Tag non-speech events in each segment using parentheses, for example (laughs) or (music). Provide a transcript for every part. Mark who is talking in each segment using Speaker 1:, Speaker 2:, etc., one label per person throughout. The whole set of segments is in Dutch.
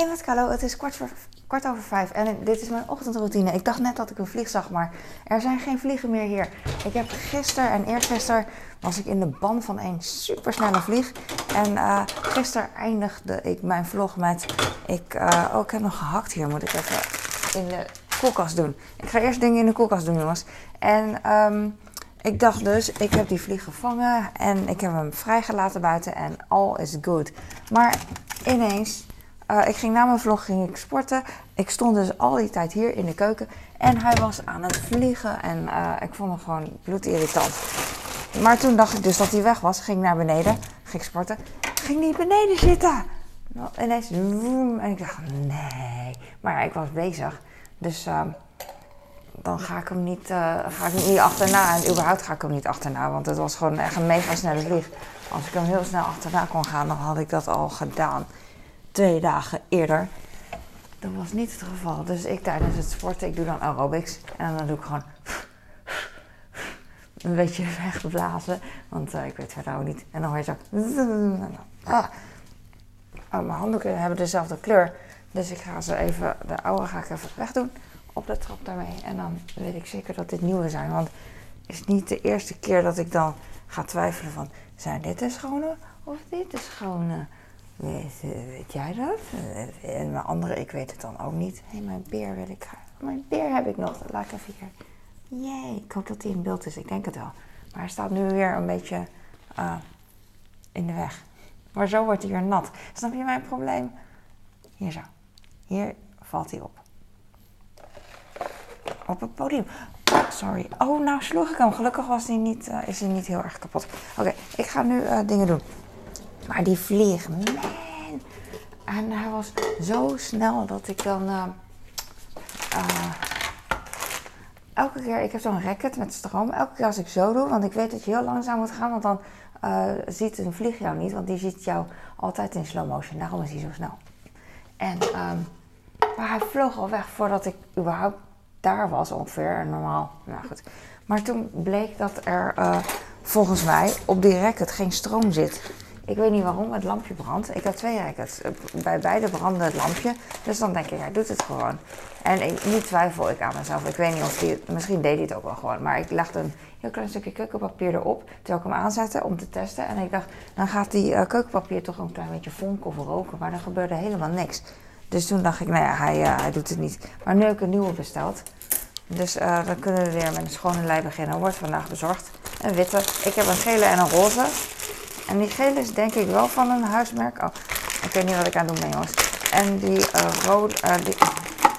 Speaker 1: Hey met Carlo, het is kwart, kwart over vijf en dit is mijn ochtendroutine. Ik dacht net dat ik een vlieg zag, maar er zijn geen vliegen meer hier. Ik heb gisteren en eergisteren was ik in de ban van een supersnelle vlieg. En uh, gisteren eindigde ik mijn vlog met, ik, uh, oh ik heb nog gehakt hier, moet ik even in de koelkast doen. Ik ga eerst dingen in de koelkast doen jongens. En um, ik dacht dus, ik heb die vlieg gevangen en ik heb hem vrijgelaten buiten en all is good. Maar ineens uh, ik ging na mijn vlog ging ik sporten. Ik stond dus al die tijd hier in de keuken. En hij was aan het vliegen. En uh, ik vond hem gewoon bloedirritant. Maar toen dacht ik dus dat hij weg was. Ging naar beneden. Ging sporten. Ging niet beneden zitten. Nou, ineens woem. En ik dacht, nee. Maar ik was bezig. Dus uh, dan ga ik, hem niet, ga ik hem niet achterna. En überhaupt ga ik hem niet achterna. Want het was gewoon echt een mega snelle vlieg. Als ik hem heel snel achterna kon gaan, dan had ik dat al gedaan twee dagen eerder. Dat was niet het geval. Dus ik tijdens het sporten, ik doe dan aerobics. En dan doe ik gewoon een beetje (laughs) weggeblazen. Want uh, ik weet verder ook niet. En dan hoor je zo... Ah. Oh, mijn handdoeken hebben dezelfde kleur. Dus ik ga ze even, de oude ga ik even wegdoen op de trap daarmee. En dan weet ik zeker dat dit nieuwe zijn. Want het is niet de eerste keer dat ik dan ga twijfelen van... Zijn dit de schone of dit de schone? Weet, weet, jij dat? En mijn andere, ik weet het dan ook niet. Hé, hey, mijn beer wil ik Mijn beer heb ik nog. Laat ik even hier. Jee, ik hoop dat hij in beeld is. Ik denk het wel. Maar hij staat nu weer een beetje uh, in de weg. Maar zo wordt hij weer nat. Snap je mijn probleem? Hier zo. Hier valt hij op. Op het podium. Sorry. Oh, nou sloeg ik hem. Gelukkig was hij niet, is hij niet heel erg kapot. Oké, ik ga nu dingen doen. Maar die vlieg, man. En hij was zo snel dat ik dan. Uh, uh, elke keer, ik heb zo'n racket met stroom. Elke keer als ik zo doe, want ik weet dat je heel langzaam moet gaan, want dan uh, ziet een vlieg jou niet, want die ziet jou altijd in slow motion. Daarom is hij zo snel. En, um, maar hij vloog al weg voordat ik überhaupt daar was ongeveer. Normaal, nou goed. Maar toen bleek dat er volgens mij op die racket geen stroom zit. Ik weet niet waarom het lampje brandt. Ik heb twee rackets. Bij beide brandde het lampje. Dus dan denk ik, hij doet het gewoon. En ik, nu twijfel ik aan mezelf. Ik weet niet of hij Misschien deed hij het ook wel gewoon. Maar ik legde een heel klein stukje keukenpapier erop. Terwijl ik hem aanzette om te testen. En ik dacht, dan gaat die uh, keukenpapier toch een klein beetje vonken of roken. Maar dan gebeurde helemaal niks. Dus toen dacht ik, nou ja, hij, uh, hij doet het niet. Maar nu heb ik een nieuwe besteld. Dus dan kunnen we weer met een schone lei beginnen. Wordt vandaag bezorgd. Een witte. Ik heb een gele en een roze. En die gele is denk ik wel van een huismerk. Oh, ik weet niet wat ik aan het doen ben, jongens. En die, uh, rode, uh,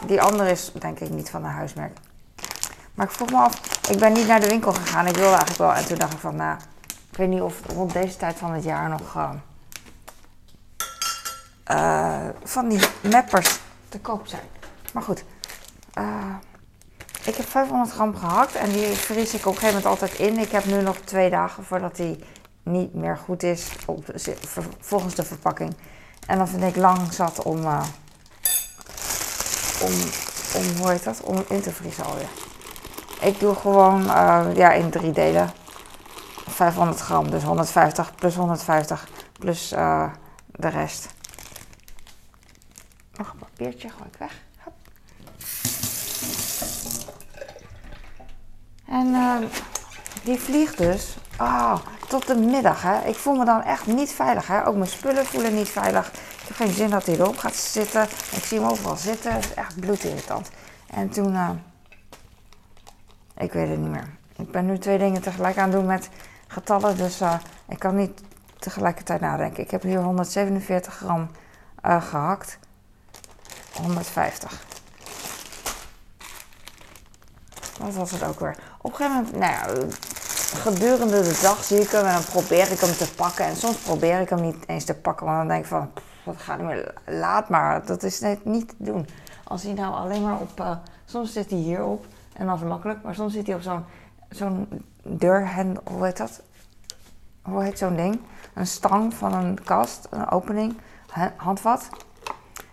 Speaker 1: die, andere is denk ik niet van een huismerk. Maar ik vroeg me af, ik ben niet naar de winkel gegaan. Ik wilde eigenlijk wel. En toen dacht ik van, nou, ik weet niet of rond deze tijd van het jaar nog uh, van die mappers te koop zijn. Maar goed, ik heb 500 gram gehakt en die vries ik op een gegeven moment altijd in. Ik heb nu nog twee dagen voordat die niet meer goed is op, volgens de verpakking. En dan vind ik lang zat om, uh, om, om, hoe heet dat, om in te vriezen alweer. Ik doe gewoon uh, ja, in drie delen. 500 gram, dus 150 plus 150 plus uh, de rest. Nog een papiertje, gooi ik weg. Hop. En die vliegt dus. Oh, tot de middag. Hè. Ik voel me dan echt niet veilig. Hè. Ook mijn spullen voelen niet veilig. Ik heb geen zin dat hij erop gaat zitten. Ik zie hem overal zitten. Het is echt bloedirritant. En toen... Uh, ik weet het niet meer. Ik ben nu twee dingen tegelijk aan het doen met getallen. Dus uh, ik kan niet tegelijkertijd nadenken. Ik heb hier 147 gram uh, gehakt. 150. Wat was het ook weer? Op een gegeven moment, nou ja, gedurende de dag zie ik hem en dan probeer ik hem te pakken. En soms probeer ik hem niet eens te pakken, want dan denk ik van, wat gaat meer, laat maar. Dat is net niet te doen. Als hij nou alleen maar op, uh, soms zit hij hierop en dan is makkelijk, maar soms zit hij op zo'n zo'n deurhendel, hoe heet dat? Hoe heet zo'n ding? Een stang van een kast, een opening, handvat.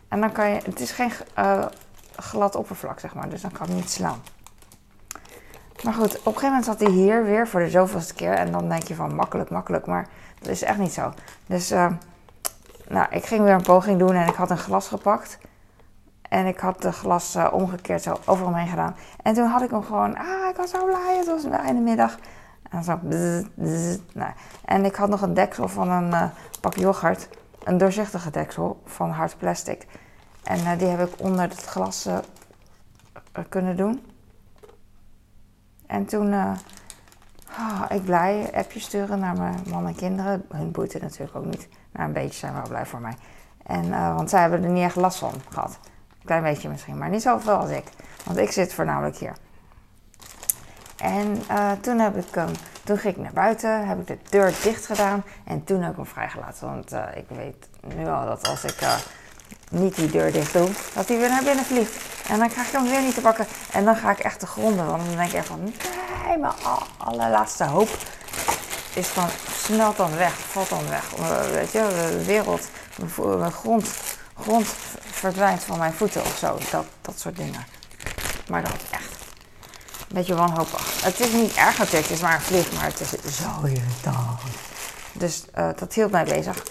Speaker 1: En dan kan je, het is geen uh, glad oppervlak zeg maar, dus dan kan ik niet slaan. Maar goed, op een gegeven moment zat hij hier weer voor de zoveelste keer. En dan denk je van makkelijk, makkelijk. Maar dat is echt niet zo. Dus uh, nou, ik ging weer een poging doen en ik had een glas gepakt. En ik had de glas uh, omgekeerd zo over hem heen gedaan. En toen had ik hem gewoon, ah, ik was zo blij, het was einde middag. En zo, nou. En ik had nog een deksel van een uh, pak yoghurt. Een doorzichtige deksel van hard plastic. En uh, die heb ik onder het glas kunnen doen. En toen, oh, ik blij, appjes sturen naar mijn man en kinderen. Hun boeit het natuurlijk ook niet. Nou, een beetje zijn wel blij voor mij. En, want zij hebben er niet echt last van gehad. Klein beetje misschien, maar niet zoveel als ik. Want ik zit voornamelijk hier. En uh, toen, heb ik, toen ging ik naar buiten, heb ik de deur dicht gedaan en toen heb ik hem vrijgelaten. Want ik weet nu al dat als ik niet die deur dicht doe, dat hij weer naar binnen vliegt. En dan krijg ik hem weer niet te pakken. En dan ga ik echt te gronden. Want dan denk ik echt van, nee, mijn allerlaatste hoop is dan, snelt dan weg, valt dan weg. Weet je, de wereld, mijn grond, grond verdwijnt van mijn voeten of zo. Dat, dat soort dingen. Maar dat is echt een beetje wanhopig. Het is niet erg natuurlijk, het is maar een vlieg, maar het is zo irritant. Dus uh, dat hield mij bezig.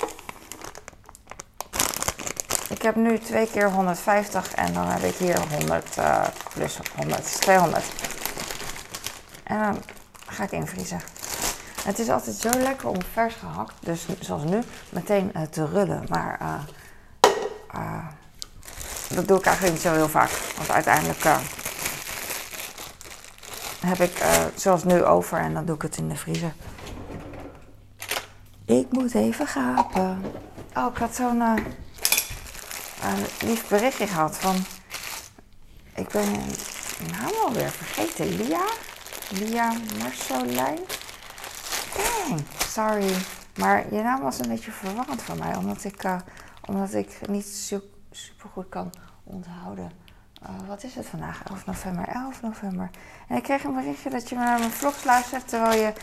Speaker 1: Ik heb nu twee keer 150 en dan heb ik hier 100 uh, plus 100, 200. En dan ga ik invriezen. Het is altijd zo lekker om vers gehakt, dus zoals nu, meteen uh, te rullen. Maar dat doe ik eigenlijk niet zo heel vaak. Want uiteindelijk heb ik zoals nu over en dan doe ik het in de vriezer. Ik moet even gapen. Oh, ik had zo'n uh, lief berichtje gehad van... Ik ben je naam alweer vergeten. Lia? Lia Marsolijn? Dang, sorry. Maar je naam was een beetje verwarrend voor mij. Omdat ik, omdat ik niet zoek supergoed kan onthouden. Uh, wat is het vandaag? 11 november, 11 november. En ik kreeg een berichtje dat je naar mijn vlogs luistert terwijl je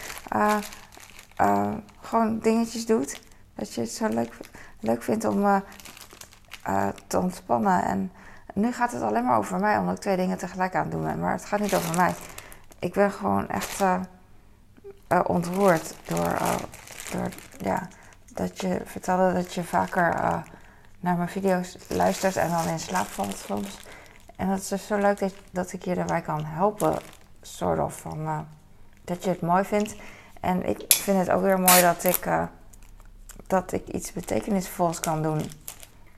Speaker 1: uh, gewoon dingetjes doet. Dat je het zo leuk, leuk vindt om te ontspannen. En nu gaat het alleen maar over mij, omdat ik twee dingen tegelijk aan het doen ben. Maar het gaat niet over mij. Ik ben gewoon echt ontroerd door, door ja, dat je vertelde dat je vaker naar mijn video's luistert en dan in slaap valt soms. En dat is dus zo leuk dat, dat ik je daarbij kan helpen, soort of van dat je het mooi vindt. En ik vind het ook weer mooi dat ik, dat ik iets betekenisvols kan doen.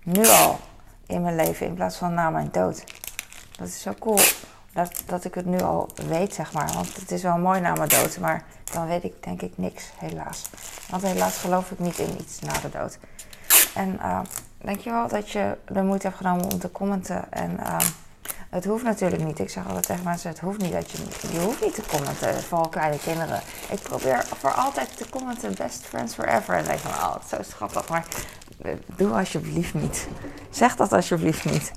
Speaker 1: Nu al in mijn leven in plaats van na mijn dood. Dat is zo cool dat, dat ik het nu al weet, zeg maar. Want het is wel mooi na mijn dood, maar dan weet ik denk ik niks, helaas. Want helaas geloof ik niet in iets na de dood. En uh, dankjewel dat je de moeite hebt genomen om te commenten. En uh, het hoeft natuurlijk niet. Ik zeg altijd tegen mensen, het hoeft niet dat je, je hoeft niet te commenten. Vooral kleine kinderen. Ik probeer voor altijd te commenten, best friends forever. En denk van, oh, het is zo schattig. Maar eh, doe alsjeblieft niet. Zeg dat alsjeblieft niet.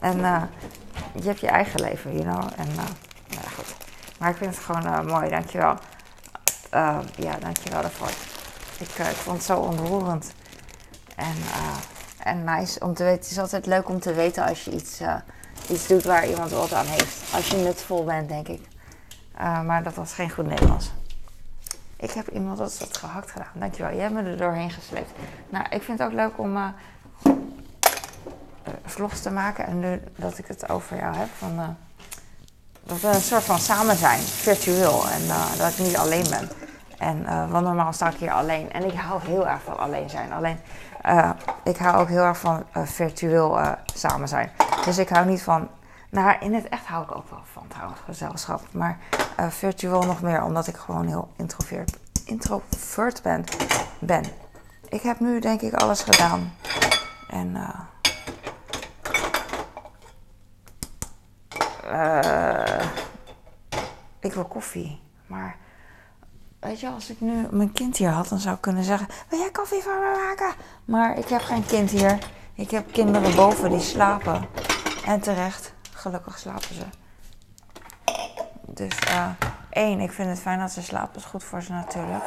Speaker 1: En uh, je hebt je eigen leven, you know. En uh, nou goed. Maar ik vind het gewoon mooi, dankjewel. ja, dankjewel daarvoor. Ik, vond het zo ontroerend. En, uh, en nice om te weten. Het is altijd leuk om te weten als je iets, uh, iets doet waar iemand wat aan heeft. Als je nutvol bent, denk ik. Uh, maar dat was geen goed Nederlands. Ik heb iemand dat, dat gehakt gedaan. Dankjewel. Jij hebt me er doorheen gesleept. Nou, ik vind het ook leuk om vlogs te maken. En nu dat ik het over jou heb. Van, dat we een soort van samen zijn. Virtueel. En dat ik niet alleen ben. En, uh, want normaal sta ik hier alleen. En ik hou heel erg van alleen zijn. Alleen uh, ik hou ook heel erg van uh, virtueel uh, samen zijn. Dus ik hou niet van. Nou, in het echt hou ik ook wel van trouwens, gezelschap. Maar virtueel nog meer, omdat ik gewoon heel introvert, introvert ben, ben. Ik heb nu denk ik alles gedaan. En. ik wil koffie. Maar Weet je, als ik nu mijn kind hier had, dan zou ik kunnen zeggen: Wil jij koffie voor me maken? Maar ik heb geen kind hier. Ik heb kinderen boven die slapen. En terecht, gelukkig slapen ze. Dus uh, één, ik vind het fijn dat ze slapen. Dat is goed voor ze natuurlijk.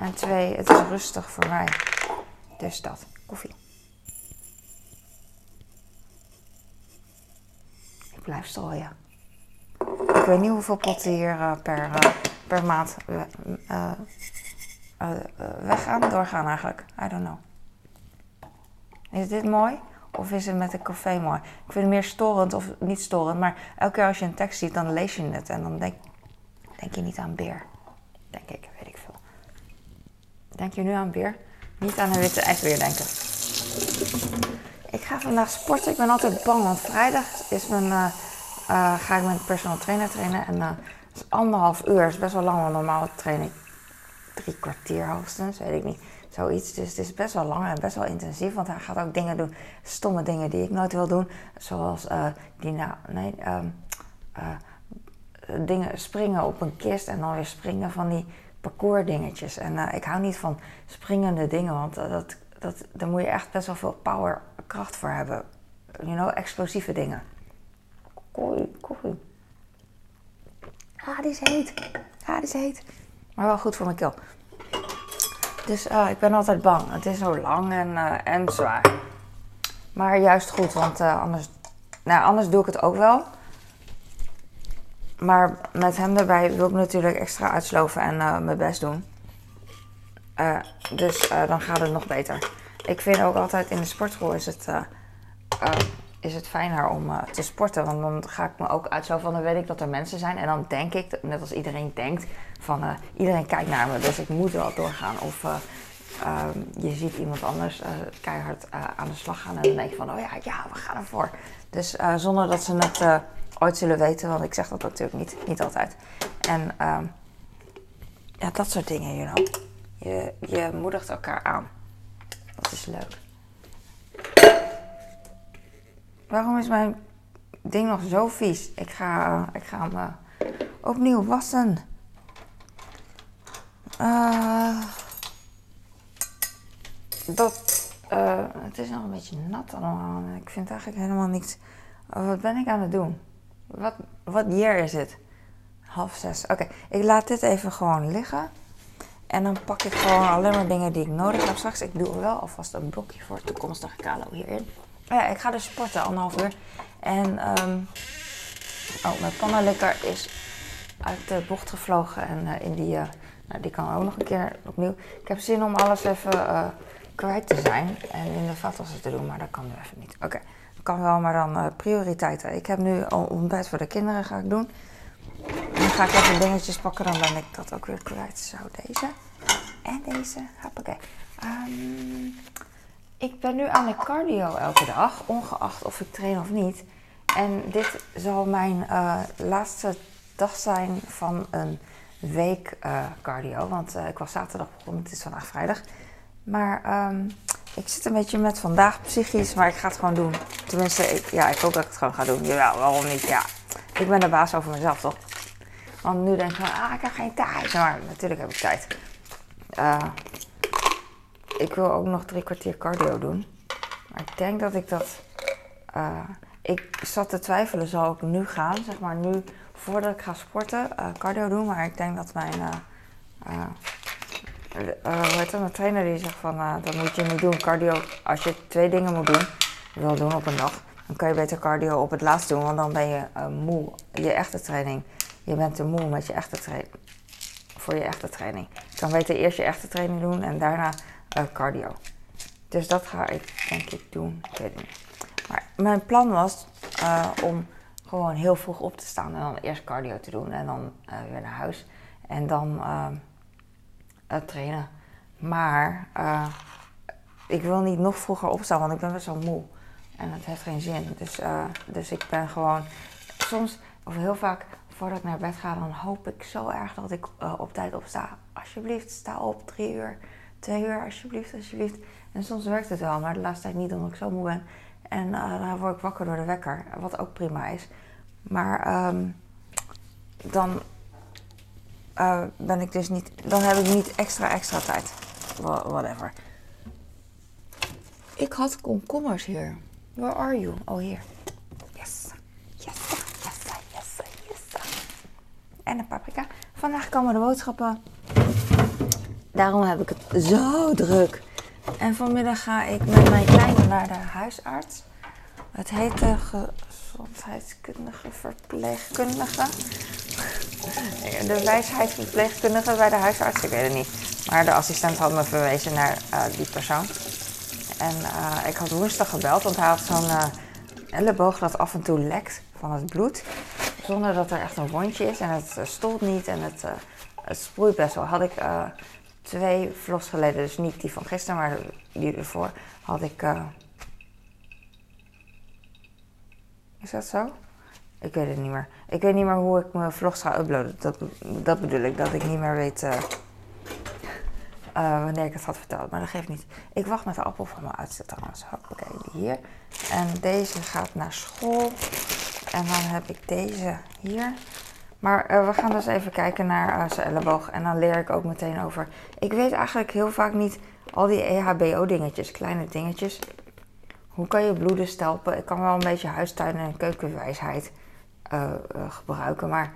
Speaker 1: En twee, het is rustig voor mij. Dus dat, koffie. Ik blijf strooien. Ik weet niet hoeveel potten hier uh, per. Uh, per maand weggaan, doorgaan eigenlijk. I don't know. Is dit mooi? Of is het met een café mooi? Ik vind het meer storend of niet storend. Maar elke keer als je een tekst ziet, dan lees je het. En dan denk, denk je niet aan beer. Denk ik, weet ik veel. Denk je nu aan beer? Niet aan een witte ijsbeer denken. Ik ga vandaag sporten. Ik ben altijd bang, want vrijdag is mijn, uh, ga ik mijn personal trainer trainen. En uh, is anderhalf uur. Dat is best wel lang, want normaal train drie kwartier hoogstens, weet ik niet. Zoiets. Dus het is best wel lang en best wel intensief. Want hij gaat ook dingen doen, stomme dingen die ik nooit wil doen. Zoals die, nou, nee, um, dingen springen op een kist en dan weer springen van die parcours dingetjes. En ik hou niet van springende dingen, want dat, dat, daar moet je echt best wel veel power, kracht voor hebben. You know, explosieve dingen. Kooi, kooi. Ah, die is heet. Ah, die is heet. Maar wel goed voor mijn keel. Dus ik ben altijd bang. Het is zo lang en, uh, en zwaar. Maar juist goed, want uh, anders, nou, anders doe ik het ook wel. Maar met hem erbij wil ik natuurlijk extra uitsloven en mijn best doen. dus dan gaat het nog beter. Ik vind ook altijd in de sportschool is het is het fijner om uh, te sporten. Want dan ga ik me ook uit zo van, dan weet ik dat er mensen zijn. En dan denk ik, net als iedereen denkt, van uh, iedereen kijkt naar me, dus ik moet wel doorgaan. Of uh, je ziet iemand anders keihard aan de slag gaan en dan denk je van, oh ja, ja, we gaan ervoor. Dus zonder dat ze het ooit zullen weten, want ik zeg dat natuurlijk niet, niet altijd. En ehm, ja, dat soort dingen, you know. Je, je moedigt elkaar aan. Dat is leuk. Waarom is mijn ding nog zo vies? Ik ga, ik ga hem uh, opnieuw wassen. Uh, dat, het is nog een beetje nat allemaal. Ik vind eigenlijk helemaal niks. Wat ben ik aan het doen? Wat, wat year is het? Half zes. Oké, ik laat dit even gewoon liggen. En dan pak ik gewoon alleen maar dingen die ik nodig heb straks. Ik doe wel alvast een blokje voor toekomstige kalo hierin. Ja, ik ga dus sporten, anderhalf uur. En, um, oh, mijn pannenlikker is uit de bocht gevlogen. En uh, in die, uh, nou, die kan ook nog een keer opnieuw. Ik heb zin om alles even uh, kwijt te zijn. En in de vaatwasser te doen, maar dat kan nu even niet. Oké, okay. kan wel, maar dan prioriteiten. Ik heb nu al ontbijt voor de kinderen ga ik doen. En dan ga ik even dingetjes pakken, dan ben ik dat ook weer kwijt. Zo, deze. En deze. Hoppakee. Um, ik ben nu aan de cardio elke dag, ongeacht of ik train of niet. En dit zal mijn uh, laatste dag zijn van een week uh, cardio. Want uh, ik was zaterdag begonnen, het is vandaag vrijdag. Maar um, ik zit een beetje met vandaag psychisch, maar ik ga het gewoon doen. Tenminste, ja, ik hoop dat ik het gewoon ga doen. Jawel, waarom niet? Ja, ik ben de baas over mezelf, toch? Want nu denk ik van, ah, ik heb geen tijd. Maar natuurlijk heb ik tijd ik wil ook nog drie kwartier cardio doen. Maar ik denk dat ik dat. Uh, ik zat te twijfelen, zal ik nu gaan, zeg maar nu voordat ik ga sporten, uh, cardio doen. Maar ik denk dat mijn. Heet dat? Mijn trainer die zegt van dat moet je niet doen. Cardio, als je twee dingen moet doen, wil doen op een dag, dan kan je beter cardio op het laatst doen, want dan ben je moe. Je echte training. Je bent te moe met je echte training. Voor je echte training. Je kan beter eerst je echte training doen en daarna uh, cardio. Dus dat ga ik denk ik doen. Maar mijn plan was uh, om gewoon heel vroeg op te staan en dan eerst cardio te doen en dan uh, weer naar huis. En dan trainen. Maar ik wil niet nog vroeger opstaan, want ik ben best wel moe. En het heeft geen zin. Dus, dus ik ben gewoon soms, of heel vaak voordat ik naar bed ga, dan hoop ik zo erg dat ik op tijd opsta. Alsjeblieft, sta op, drie uur twee uur alsjeblieft, alsjeblieft. En soms werkt het wel, maar de laatste tijd niet omdat ik zo moe ben. En uh, dan word ik wakker door de wekker, wat ook prima is. Maar um, dan uh, ben ik dus niet, dan heb ik niet extra extra tijd. Whatever. Ik had komkommers hier. Where are you? Oh, hier. Yes. Yes, yes, yes, yes. En een paprika. Vandaag komen de boodschappen. Daarom heb ik het zo druk. En vanmiddag ga ik met mijn kleine naar de huisarts. Het heet de gezondheidskundige verpleegkundige. De wijsheidsverpleegkundige bij de huisarts, ik weet het niet. Maar de assistent had me verwezen naar uh, die persoon. En ik had woensdag gebeld, want hij had zo'n elleboog dat af en toe lekt van het bloed. Zonder dat er echt een wondje is en het stolt niet en het, het sproeit best wel. Had ik twee vlogs geleden, dus niet die van gisteren, maar die ervoor, had ik. Uh... Is dat zo? Ik weet het niet meer. Ik weet niet meer hoe ik mijn vlogs ga uploaden. Dat, dat bedoel ik, dat ik niet meer weet uh, uh, wanneer ik het had verteld. Maar dat geeft niet. Ik wacht met de appel van mijn oudste trouwens. Oké, die hier. En deze gaat naar school. En dan heb ik deze hier. Maar uh, we gaan dus even kijken naar uh, zijn elleboog. En dan leer ik ook meteen over. Ik weet eigenlijk heel vaak niet al die EHBO-dingetjes, kleine dingetjes. Hoe kan je bloeden stelpen? Ik kan wel een beetje huistuin- en keukenwijsheid uh, gebruiken. Maar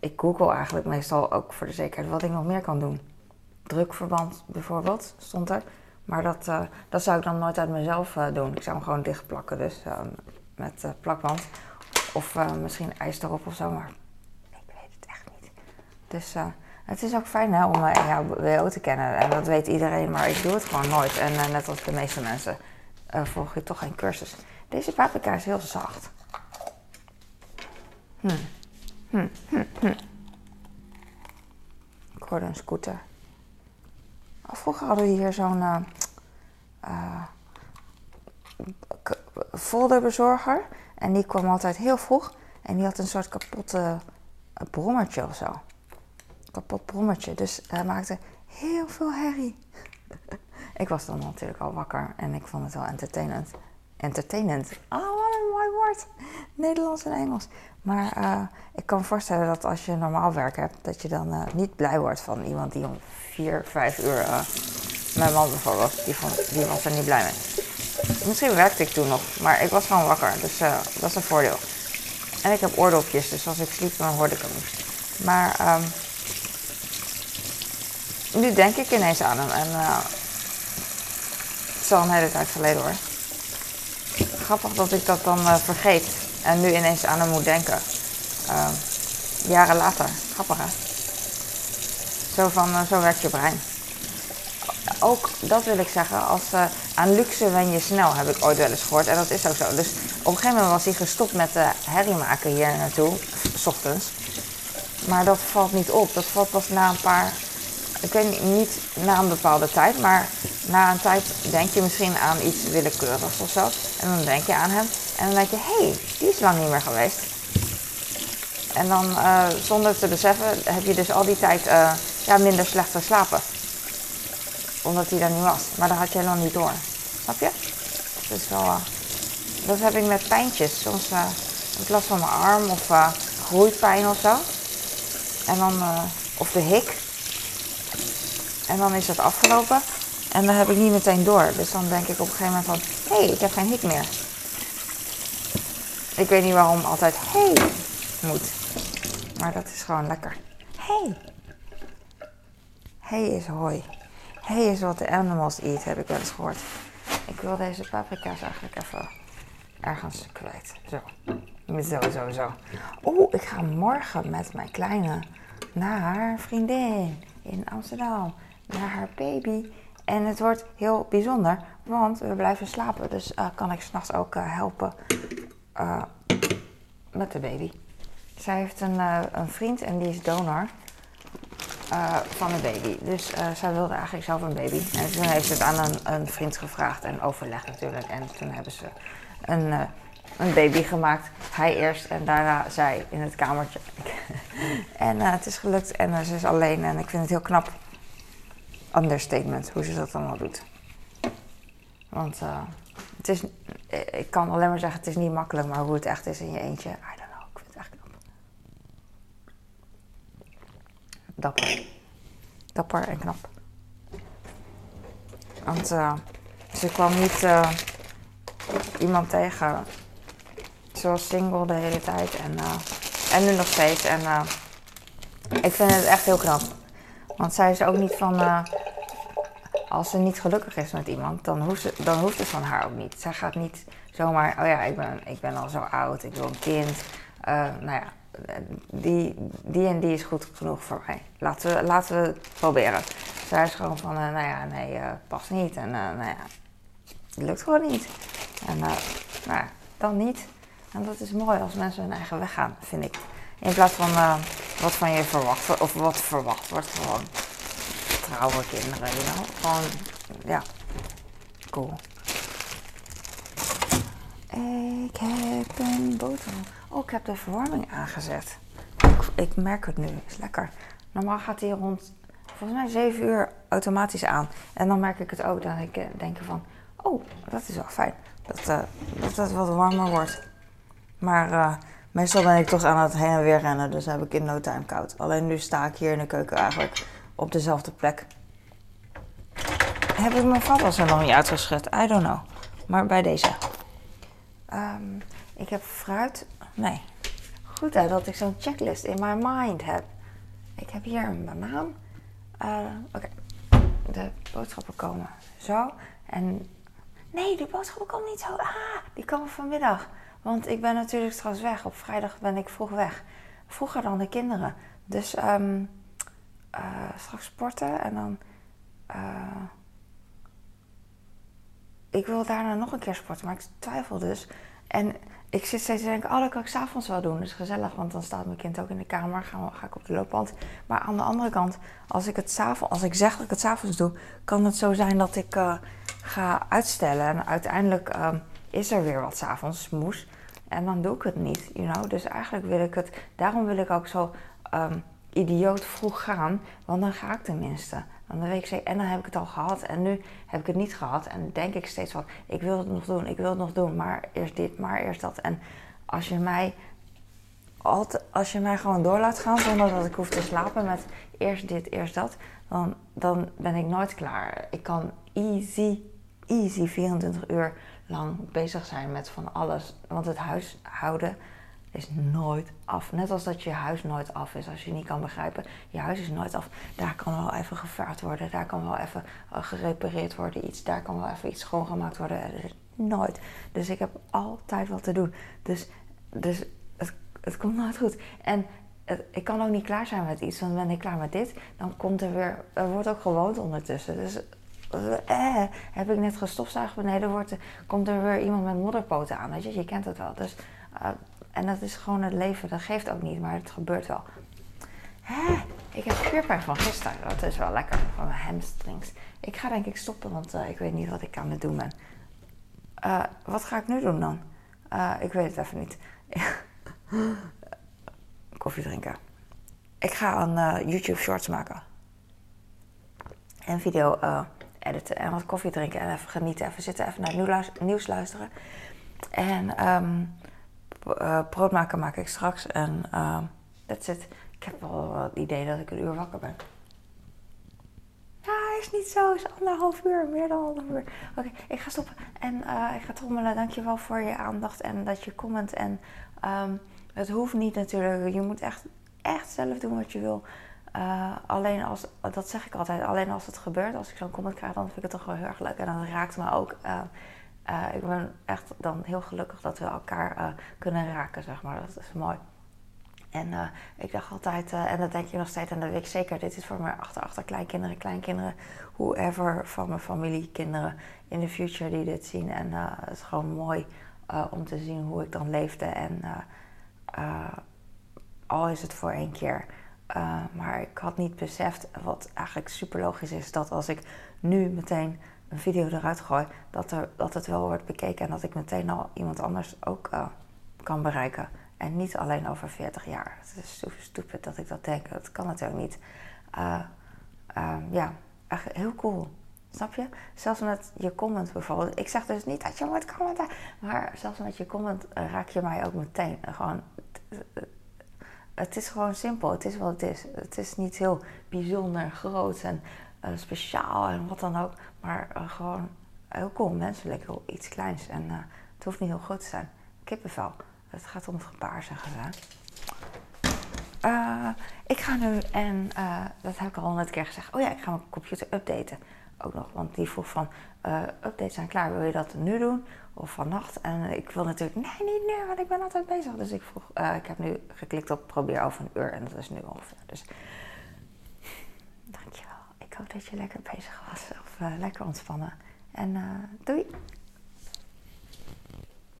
Speaker 1: ik google eigenlijk meestal ook voor de zekerheid wat ik nog meer kan doen. Drukverband bijvoorbeeld stond er. Maar dat, dat zou ik dan nooit uit mezelf doen. Ik zou hem gewoon dichtplakken, dus met plakband. Of misschien ijs erop of zo. Maar dus uh, het is ook fijn om uh, ja, WO te kennen. En dat weet iedereen, maar ik doe het gewoon nooit. En uh, net als de meeste mensen volg je toch geen cursus. Deze paprika is heel zacht. Hm. Hm, hm, hm. Ik hoorde een scooter. Vroeger hadden we hier zo'n folderbezorger. En die kwam altijd heel vroeg. En die had een soort kapotte brommertje of zo kapot brommertje. Dus hij maakte heel veel herrie. (laughs) ik was dan natuurlijk al wakker en ik vond het wel entertainend. Entertainend. Oh, wat een mooi woord. Nederlands en Engels. Maar uh, ik kan me voorstellen dat als je normaal werk hebt, dat je dan uh, niet blij wordt van iemand die om vier, vijf uur. Uh, mijn man bijvoorbeeld, die, vond, die was er niet blij mee. Misschien werkte ik toen nog, maar ik was gewoon wakker, dus dat is een voordeel. En ik heb oordopjes, dus als ik sliep, dan hoorde ik hem niet. Maar um, nu denk ik ineens aan hem. En uh, het is al een hele tijd geleden hoor. Grappig dat ik dat dan uh, vergeet. En nu ineens aan hem moet denken. Uh, jaren later. Grappig hè? Zo, van, zo werkt je brein. Ook dat wil ik zeggen, als, aan luxe wen je snel, heb ik ooit wel eens gehoord. En dat is ook zo. Dus op een gegeven moment was hij gestopt met herrie maken hier naartoe, s ochtends. Maar dat valt niet op. Dat valt pas na een paar ik weet niet na een bepaalde tijd, maar na een tijd denk je misschien aan iets willekeurigs of zo. En dan denk je aan hem en dan denk je, hé, hey, die is lang niet meer geweest. En dan uh, zonder te beseffen heb je dus al die tijd uh, ja, minder slecht geslapen. Omdat hij daar niet was. Maar dat had je helemaal niet door. Snap je? Dat is wel... Uh, dat heb ik met pijntjes. Soms heb ik last van mijn arm of groeipijn of zo. En dan... of de hik. En dan is het afgelopen. En dan heb ik niet meteen door. Dus dan denk ik op een gegeven moment van... Hé, hey, ik heb geen hik meer. Ik weet niet waarom altijd... Hey moet. Maar dat is gewoon lekker. Hey. Hey is hoi. Hey is wat de animals eat, heb ik wel eens gehoord. Ik wil deze paprika's eigenlijk even ergens kwijt. Zo. Zo, zo, zo. Oeh, ik ga morgen met mijn kleine naar haar vriendin in Amsterdam naar haar baby. En het wordt heel bijzonder, want we blijven slapen. Dus uh, kan ik s'nachts ook uh, helpen uh, met de baby. Zij heeft een, een vriend en die is donor van een baby. Dus zij wilde eigenlijk zelf een baby. En toen heeft ze het aan een, een vriend gevraagd en overlegd natuurlijk. En toen hebben ze een, een baby gemaakt. Hij eerst en daarna zij in het kamertje. (laughs) en het is gelukt en ze is alleen en ik vind het heel knap understatement hoe ze dat allemaal doet. Want uh, het is, ik kan alleen maar zeggen, het is niet makkelijk, maar hoe het echt is in je eentje, I don't know. Ik vind het echt knap. Dapper. Dapper en knap. Want uh, ze kwam niet uh, iemand tegen. Ze was single de hele tijd en, en nu nog steeds. En ik vind het echt heel knap. Want zij is ook niet van. Als ze niet gelukkig is met iemand, dan hoeft, ze, dan hoeft het van haar ook niet. Zij gaat niet zomaar. Oh ja, ik ben, ik ben al zo oud, ik wil een kind. Uh, nou ja, die, die en die is goed genoeg voor mij. Laten we, laten we het proberen. Zij is gewoon van. Uh, nou ja, nee, past niet. En nou ja. het lukt gewoon niet. En nou, dan niet. En dat is mooi als mensen hun eigen weg gaan, vind ik. In plaats van wat van je verwacht, of wat verwacht wordt, gewoon trouwe kinderen, ja, cool. Ik heb een boterham. Oh, ik heb de verwarming aangezet. Ik, ik merk het nu, is lekker. Normaal gaat hij rond, volgens mij 7 uur automatisch aan. En dan merk ik het ook, dat ik denk van, oh, dat is wel fijn. Dat, uh, dat het wat warmer wordt. Maar uh, meestal ben ik toch aan het heen en weer rennen, dus heb ik in no time koud. Alleen nu sta ik hier in de keuken eigenlijk op dezelfde plek. Heb ik mijn vaatwas er nog niet uitgeschud? I don't know. Maar bij deze. Um, ik heb fruit. Nee. Goed hè, dat ik zo'n checklist in my mind heb. Ik heb hier een banaan. Uh, Oké. De boodschappen komen zo. En. Nee, die boodschappen komen niet zo. Ah, die komen vanmiddag. Want ik ben natuurlijk straks weg. Op vrijdag ben ik vroeg weg. Vroeger dan de kinderen. Dus um, uh, straks sporten en dan. Uh, ik wil daarna nog een keer sporten, maar ik twijfel dus. En ik zit steeds te denken, oh, dat kan ik s'avonds wel doen. Dat is gezellig, want dan staat mijn kind ook in de kamer. Ga, ga ik op de loopband. Maar aan de andere kant, als ik, het avond, als ik zeg dat ik het s'avonds doe... kan het zo zijn dat ik uh, ga uitstellen. En uiteindelijk uh, is er weer wat s'avonds, moes. En dan doe ik het niet, you know. Dus eigenlijk wil ik het... Daarom wil ik ook zo um, idioot vroeg gaan. Want dan ga ik tenminste. Dan weet ik en dan heb ik het al gehad en nu heb ik het niet gehad. En denk ik steeds van, ik wil het nog doen, ik wil het nog doen, maar eerst dit, maar eerst dat. En als je mij, altijd, als je mij gewoon door laat gaan zonder dat ik hoef te slapen met eerst dit, eerst dat, dan, dan ben ik nooit klaar. Ik kan easy, easy 24 uur lang bezig zijn met van alles. Want het huishouden is nooit af. Net als dat je huis nooit af is als je niet kan begrijpen. Je huis is nooit af. Daar kan wel even gevaard worden. Daar kan wel even uh, gerepareerd worden. Iets. Daar kan wel even iets schoongemaakt worden. Nooit. Dus ik heb altijd wat te doen. Dus, dus het, het komt nooit goed. En ik kan ook niet klaar zijn met iets. Want ben ik klaar met dit, dan komt er weer... Er wordt ook gewoond ondertussen. Dus eh, heb ik net gestofzuigd beneden, wordt, komt er weer iemand met modderpoten aan. Weet je, je kent het wel. Dus... Uh, en dat is gewoon het leven. Dat geeft ook niet, maar het gebeurt wel. Hè? Ik heb spierpijn van gisteren. Dat is wel lekker. Van mijn hamstrings. Ik ga denk ik stoppen, want uh, ik weet niet wat ik aan het doen ben. Uh, wat ga ik nu doen dan? Uh, ik weet het even niet. (laughs) Koffie drinken. Ik ga een YouTube shorts maken. En video editen. En wat koffie drinken. En even genieten. Even zitten. Even naar het nieuws luisteren. En um, uh, brood maken maak ik straks. En uh, that's it. Ik heb wel het idee dat ik een uur wakker ben. Ja, is niet zo. is anderhalf uur. Meer dan anderhalf uur. Oké, ik ga stoppen. En uh, ik ga trommelen. Dankjewel voor je aandacht en dat je comment. En um, het hoeft niet natuurlijk. Je moet echt, echt zelf doen wat je wil. Uh, alleen als, dat zeg ik altijd, alleen als het gebeurt, als ik zo'n comment krijg, dan vind ik het toch wel heel erg leuk. En dan raakt me ook. Uh, uh, ik ben echt dan heel gelukkig dat we elkaar uh, kunnen raken, zeg maar. Dat is mooi. En uh, ik dacht altijd, en dat denk je nog steeds, en dat weet ik zeker, dit is voor mijn achter, achter kleinkinderen, kleinkinderen, whoever van mijn familie, kinderen in de future die dit zien. En het is gewoon mooi om te zien hoe ik dan leefde. En al is het voor één keer. maar ik had niet beseft, wat eigenlijk super logisch is, dat als ik nu meteen een video eruit gooi, dat, er, dat het wel wordt bekeken en dat ik meteen al iemand anders ook uh, kan bereiken. En niet alleen over 40 jaar. Het is stupid dat ik dat denk. Dat kan natuurlijk niet. Uh, uh, ja, echt heel cool. Snap je? Zelfs met je comment bijvoorbeeld. Ik zeg dus niet dat je moet commenten. Maar zelfs met je comment uh, raak je mij ook meteen. Gewoon, het is gewoon simpel. Het is wat het is. Het is niet heel bijzonder groot en uh, speciaal en wat dan ook. Maar uh, gewoon heel cool, menselijk, heel iets kleins. En uh, het hoeft niet heel groot te zijn. Kippenvel. Het gaat om het gebaar, zeggen ze. ik ga nu, en dat heb ik al honderd keer gezegd. Oh ja, ik ga mijn computer updaten. Ook nog, want die vroeg van, updates zijn klaar, wil je dat nu doen? Of vannacht? En ik wil natuurlijk, nee, niet nu, want ik ben altijd bezig. Dus ik vroeg, ik heb nu geklikt op probeer over een uur en dat is nu ongeveer. Dus dat je lekker bezig was of uh, lekker ontspannen. En uh, doei!